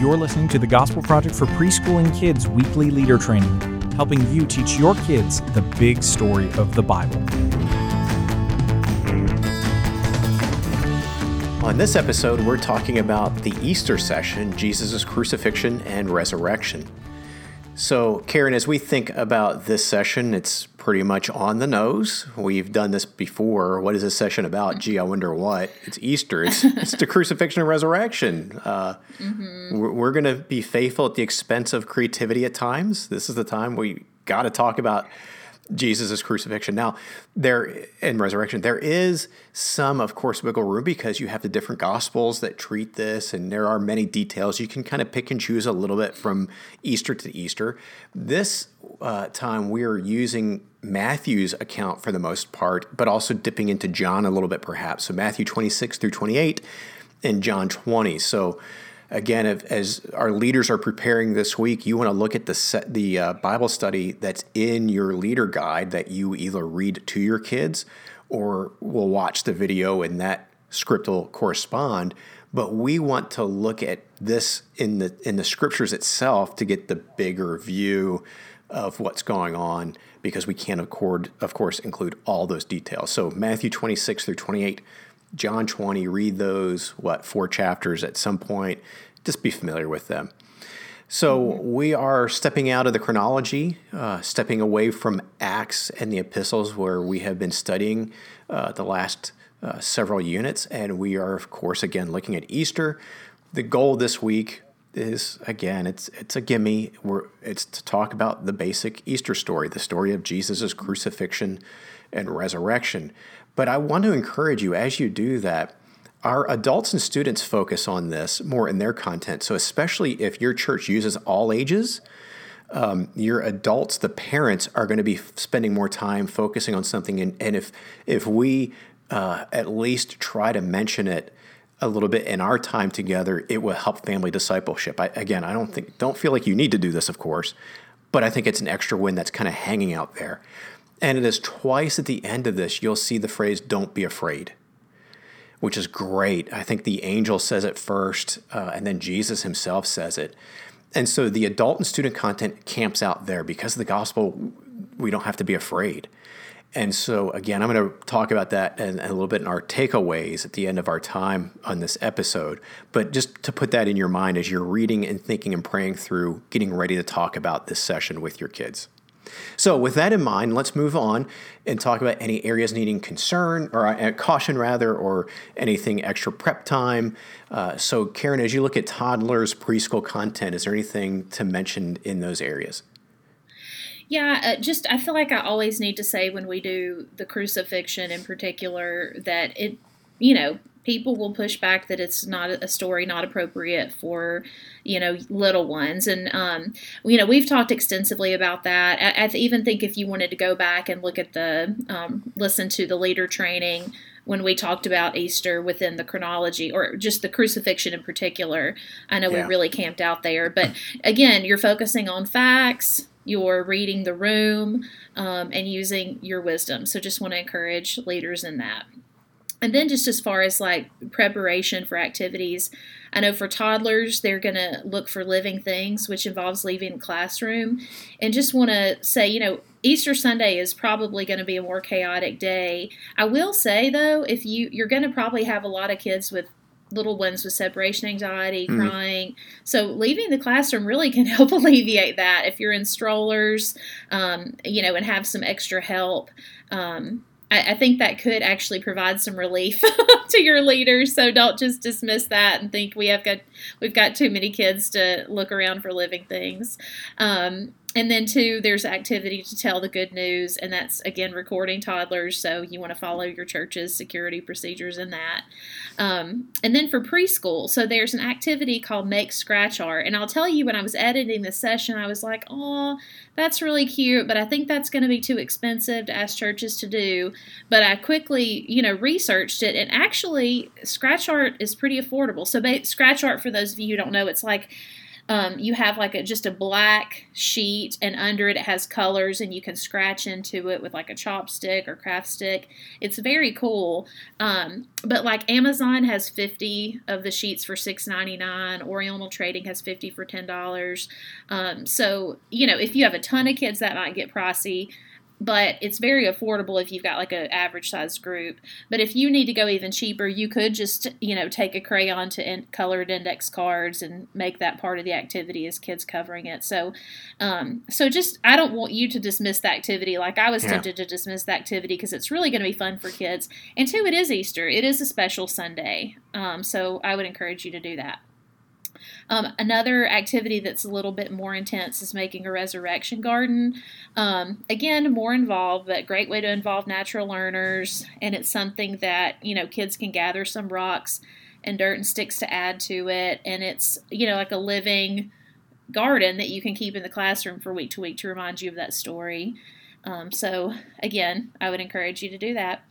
You're listening to the Gospel Project for Preschool and Kids weekly leader training, helping you teach your kids the big story of the Bible. On this episode, we're talking about the Easter session, Jesus' crucifixion and resurrection. So, Karen, as we think about this session, it's pretty much on the nose. We've done this before. What is this session about? Gee, I wonder what. It's Easter. It's, it's the crucifixion and resurrection. Uh, mm-hmm. We're, we're going to be faithful at the expense of creativity at times. This is the time we got to talk about Jesus' crucifixion. Now, there and resurrection, there is some, of course, wiggle room because you have the different gospels that treat this, and there are many details. You can kind of pick and choose a little bit from Easter to Easter. This uh, time, we are using Matthew's account for the most part, but also dipping into John a little bit, perhaps. So Matthew 26 through 28 and John 20. So again, if, as our leaders are preparing this week, you want to look at the set, the uh, Bible study that's in your leader guide that you either read to your kids or will watch the video and that script will correspond. But we want to look at this in the in the scriptures itself to get the bigger view of what's going on because we can't accord, of course include all those details. So Matthew 26 through 28 John 20, read those, what, four chapters at some point. Just be familiar with them. So we are stepping out of the chronology, uh, stepping away from Acts and the epistles where we have been studying uh, the last uh, several units. And we are, of course, again looking at Easter. The goal this week is again it's it's a gimme We're, it's to talk about the basic easter story the story of jesus' crucifixion and resurrection but I want to encourage you as you do that, our adults and students focus on this more in their content. So, especially if your church uses all ages, um, your adults, the parents, are going to be spending more time focusing on something. And, and if if we uh, at least try to mention it a little bit in our time together, it will help family discipleship. I, again, I don't think don't feel like you need to do this, of course, but I think it's an extra win that's kind of hanging out there. And it is twice at the end of this, you'll see the phrase, don't be afraid, which is great. I think the angel says it first, uh, and then Jesus himself says it. And so the adult and student content camps out there because of the gospel, we don't have to be afraid. And so, again, I'm going to talk about that in, a little bit in our takeaways at the end of our time on this episode. But just to put that in your mind as you're reading and thinking and praying through getting ready to talk about this session with your kids. So, with that in mind, let's move on and talk about any areas needing concern or uh, caution, rather, or anything extra prep time. Uh, so, Karen, as you look at toddlers' preschool content, is there anything to mention in those areas? Yeah, uh, just I feel like I always need to say when we do the crucifixion in particular that it, you know, people will push back that it's not a story not appropriate for you know little ones. And um, you know we've talked extensively about that. I, I, even think if you wanted to go back and look at the um, listen to the leader training when we talked about easter within the chronology or just the crucifixion in particular i know yeah. we really camped out there. But again you're focusing on facts you're reading the room um, and using your wisdom. So just want to encourage leaders in that and then just as far as like preparation for activities, I know for toddlers, they're going to look for living things, which involves leaving the classroom. And just want to say, you know, Easter Sunday is probably going to be a more chaotic day. I will say though, if you you're going to probably have a lot of kids with little ones with separation anxiety, mm crying. So leaving the classroom really can help alleviate that if you're in strollers, um, you know, and have some extra help. Um, I, I think that could actually provide some relief to your leaders. So don't just dismiss that and think we have got we've got too many kids to look around for living things. Um, and then two, there's activity to tell the good news, and that's again recording toddlers. So you want to follow your church's security procedures in that. Um, and then for preschool, so there's an activity called Make Scratch Art, and I'll tell you when I was editing the session, I was like, oh, that's really cute, but I think that's going to be too expensive to ask churches to do. But I quickly, you know, researched it, and actually, Scratch Art is pretty affordable. So Scratch Art, for those of you who don't know, it's like um, you have like a just a black sheet, and under it it has colors, and you can scratch into it with like a chopstick or craft stick. It's very cool. Um, but like Amazon has 50 of the sheets for $6.99. Oriental Trading has 50 for $10. Um, so, you know, if you have a ton of kids, that might get pricey but it's very affordable if you've got like an average sized group. But if you need to go even cheaper, you could just you know take a crayon to in- colored index cards and make that part of the activity as kids covering it. So, um, so just I don't want you to dismiss the activity like I was yeah. tempted to dismiss the activity because it's really going to be fun for kids. And two, it is Easter. It is a special Sunday. Um, so I would encourage you to do that. Um, another activity that's a little bit more intense is making a resurrection garden. Um, again, more involved, but great way to involve natural learners. And it's something that, you know, kids can gather some rocks and dirt and sticks to add to it. And it's, you know, like a living garden that you can keep in the classroom for week to week to remind you of that story. Um, so, again, I would encourage you to do that.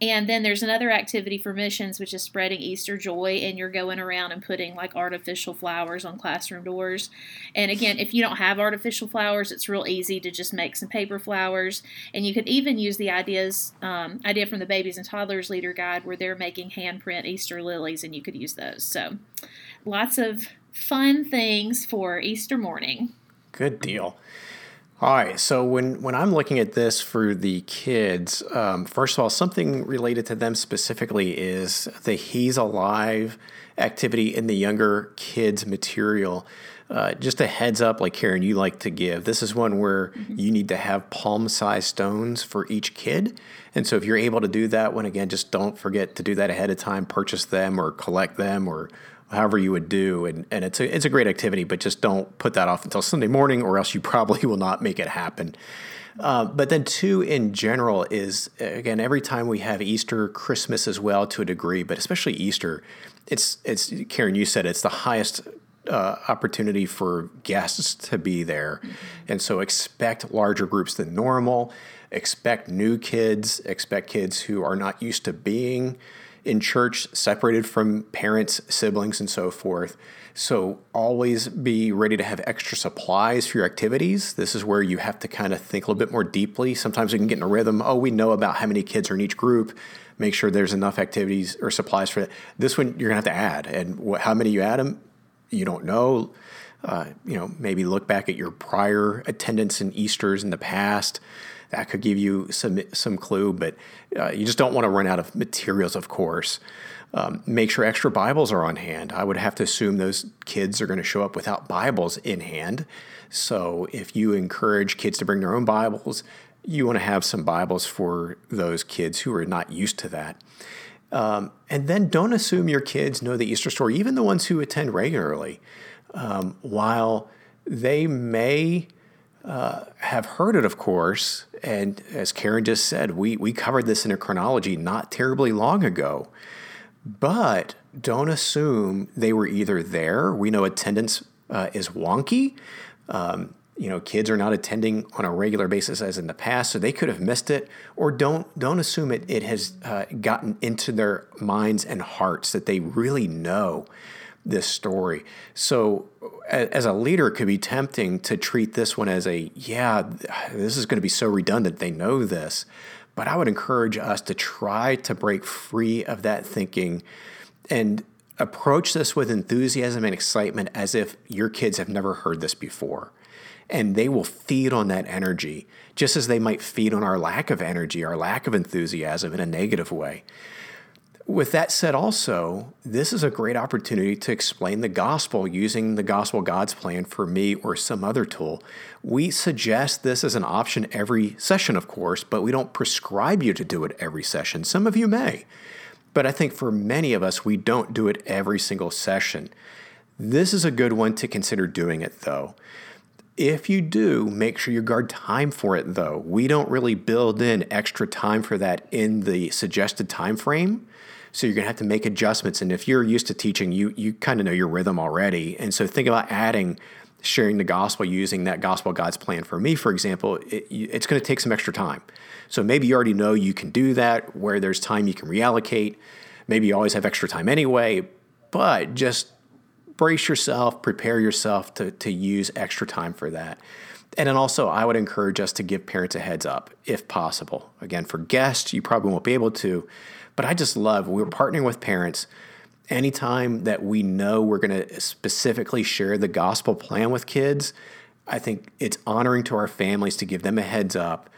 And then there's another activity for missions, which is spreading Easter joy, and you're going around and putting like artificial flowers on classroom doors. And again, if you don't have artificial flowers, it's real easy to just make some paper flowers. And you could even use the ideas um, idea from the Babies and Toddlers Leader Guide, where they're making handprint Easter lilies, and you could use those. So, lots of fun things for Easter morning. Good deal. All right. So when when I'm looking at this for the kids, um, first of all, something related to them specifically is the He's Alive activity in the younger kids material. Uh, just a heads up, like Karen, you like to give. This is one where mm-hmm. you need to have palm sized stones for each kid. And so if you're able to do that one, again, just don't forget to do that ahead of time, purchase them or collect them or however you would do. And, and it's, a, it's a great activity, but just don't put that off until Sunday morning or else you probably will not make it happen. Uh, but then, two in general is again every time we have Easter, Christmas as well to a degree, but especially Easter, it's it's Karen. You said it's the highest uh, opportunity for guests to be there, and so expect larger groups than normal. Expect new kids. Expect kids who are not used to being in church, separated from parents, siblings, and so forth. So always be ready to have extra supplies for your activities. This is where you have to kind of think a little bit more deeply. Sometimes we can get in a rhythm. Oh, we know about how many kids are in each group. Make sure there's enough activities or supplies for that. This one you're gonna have to add, and how many you add them, you don't know. Uh, you know, maybe look back at your prior attendance in Easter's in the past that could give you some some clue. But uh, you just don't want to run out of materials, of course. Um, make sure extra Bibles are on hand. I would have to assume those kids are going to show up without Bibles in hand. So if you encourage kids to bring their own Bibles, you want to have some Bibles for those kids who are not used to that. Um, and then don't assume your kids know the Easter story, even the ones who attend regularly. Um, while they may uh, have heard it, of course. And as Karen just said, we, we covered this in a chronology not terribly long ago. But don't assume they were either there. We know attendance uh, is wonky. Um, you know, kids are not attending on a regular basis as in the past, so they could have missed it. Or don't don't assume it it has uh, gotten into their minds and hearts that they really know this story. So, as a leader, it could be tempting to treat this one as a, yeah, this is going to be so redundant. They know this. But I would encourage us to try to break free of that thinking and approach this with enthusiasm and excitement as if your kids have never heard this before. And they will feed on that energy, just as they might feed on our lack of energy, our lack of enthusiasm in a negative way. With that said, also, this is a great opportunity to explain the gospel using the gospel God's plan for me or some other tool. We suggest this as an option every session, of course, but we don't prescribe you to do it every session. Some of you may, but I think for many of us, we don't do it every single session. This is a good one to consider doing it, though. If you do, make sure you guard time for it though. We don't really build in extra time for that in the suggested time frame. So you're going to have to make adjustments. And if you're used to teaching, you you kind of know your rhythm already. And so think about adding sharing the gospel using that gospel God's plan for me, for example, it, it's going to take some extra time. So maybe you already know you can do that. Where there's time, you can reallocate. Maybe you always have extra time anyway, but just brace yourself, prepare yourself to, to use extra time for that. And then also, I would encourage us to give parents a heads up if possible. Again, for guests, you probably won't be able to, but I just love we're partnering with parents. Anytime that we know we're going to specifically share the gospel plan with kids, I think it's honoring to our families to give them a heads up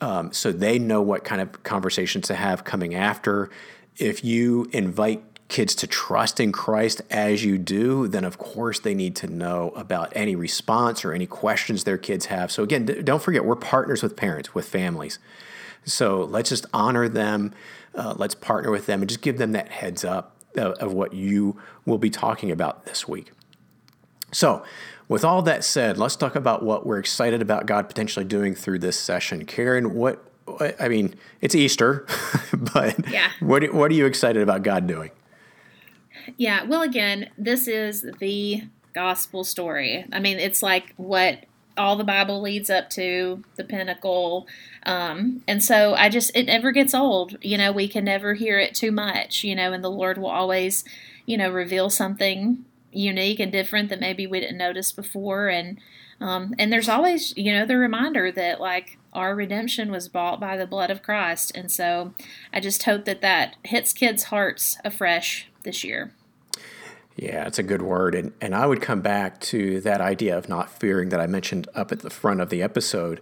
um, so they know what kind of conversations to have coming after. If you invite kids to trust in Christ as you do, then of course they need to know about any response or any questions their kids have. So, again, don't forget, we're partners with parents, with families. So, let's just honor them. Uh, let's partner with them and just give them that heads up of, of what you will be talking about this week. So, with all that said, let's talk about what we're excited about God potentially doing through this session. Karen, what, I mean, it's Easter, but yeah. what, what are you excited about God doing? Yeah, well, again, this is the gospel story. I mean, it's like what all the Bible leads up to, the pinnacle. Um, and so I just, it never gets old. You know, we can never hear it too much, you know, and the Lord will always, you know, reveal something unique and different that maybe we didn't notice before. And, um, and there's always, you know, the reminder that like our redemption was bought by the blood of Christ. And so I just hope that that hits kids' hearts afresh this year. Yeah, it's a good word. And, and I would come back to that idea of not fearing that I mentioned up at the front of the episode.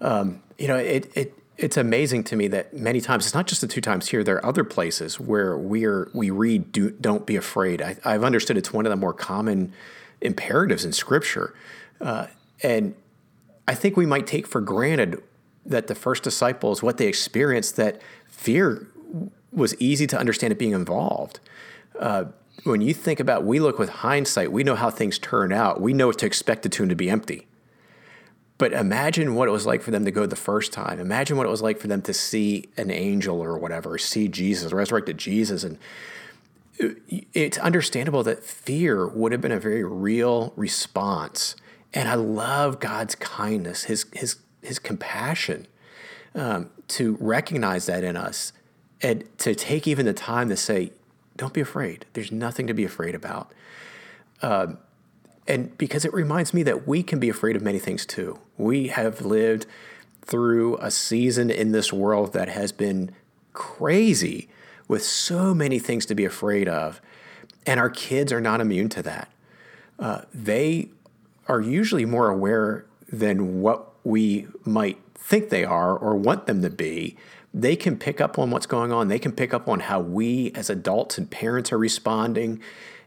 Um, you know, it, it, it's amazing to me that many times, it's not just the two times here, there are other places where we're, we read, do, don't be afraid. I, I've understood it's one of the more common imperatives in Scripture. Uh, and I think we might take for granted that the first disciples, what they experienced, that fear was easy to understand it being involved. Uh, when you think about, we look with hindsight, we know how things turn out. We know to expect the tomb to be empty. But imagine what it was like for them to go the first time. Imagine what it was like for them to see an angel or whatever, see Jesus, resurrected Jesus. And it's understandable that fear would have been a very real response. And I love God's kindness, his, his, his compassion um, to recognize that in us and to take even the time to say, don't be afraid. There's nothing to be afraid about. Um, and because it reminds me that we can be afraid of many things too. We have lived through a season in this world that has been crazy with so many things to be afraid of. And our kids are not immune to that. Uh, they are usually more aware than what we might think they are or want them to be they can pick up on what's going on. They can pick up on how we as adults and parents are responding.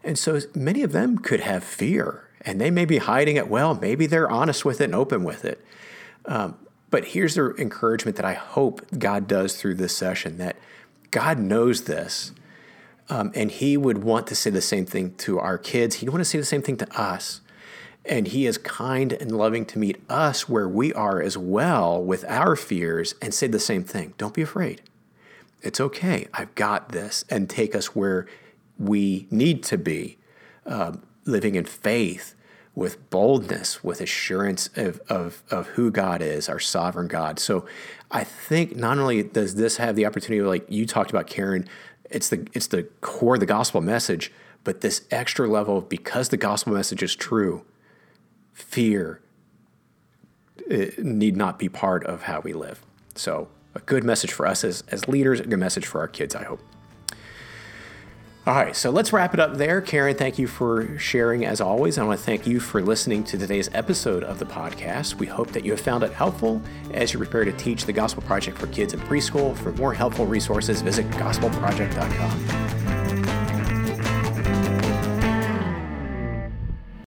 And so many of them could have fear and they may be hiding it well. Maybe they're honest with it and open with it. Um, but here's the encouragement that I hope God does through this session that God knows this. Um, and He would want to say the same thing to our kids. He'd want to say the same thing to us. And He is kind and loving to meet us where we are as well with our fears and say the same thing. Don't be afraid. It's okay. I've got this. And take us where we need to be, uh, living in faith with boldness, with assurance of, of, of who God is, our sovereign God. So I think not only does this have the opportunity, like you talked about, Karen, it's the, it's the core of the gospel message, but this extra level, because the gospel message is true, fear eh, need not be part of how we live. So, a good message for us as, as leaders, a good message for our kids, I hope. All right, so let's wrap it up there. Karen, thank you for sharing as always. I want to thank you for listening to today's episode of the podcast. We hope that you have found it helpful as you prepare to teach the Gospel Project for kids in preschool. For more helpful resources, visit gospelproject.com.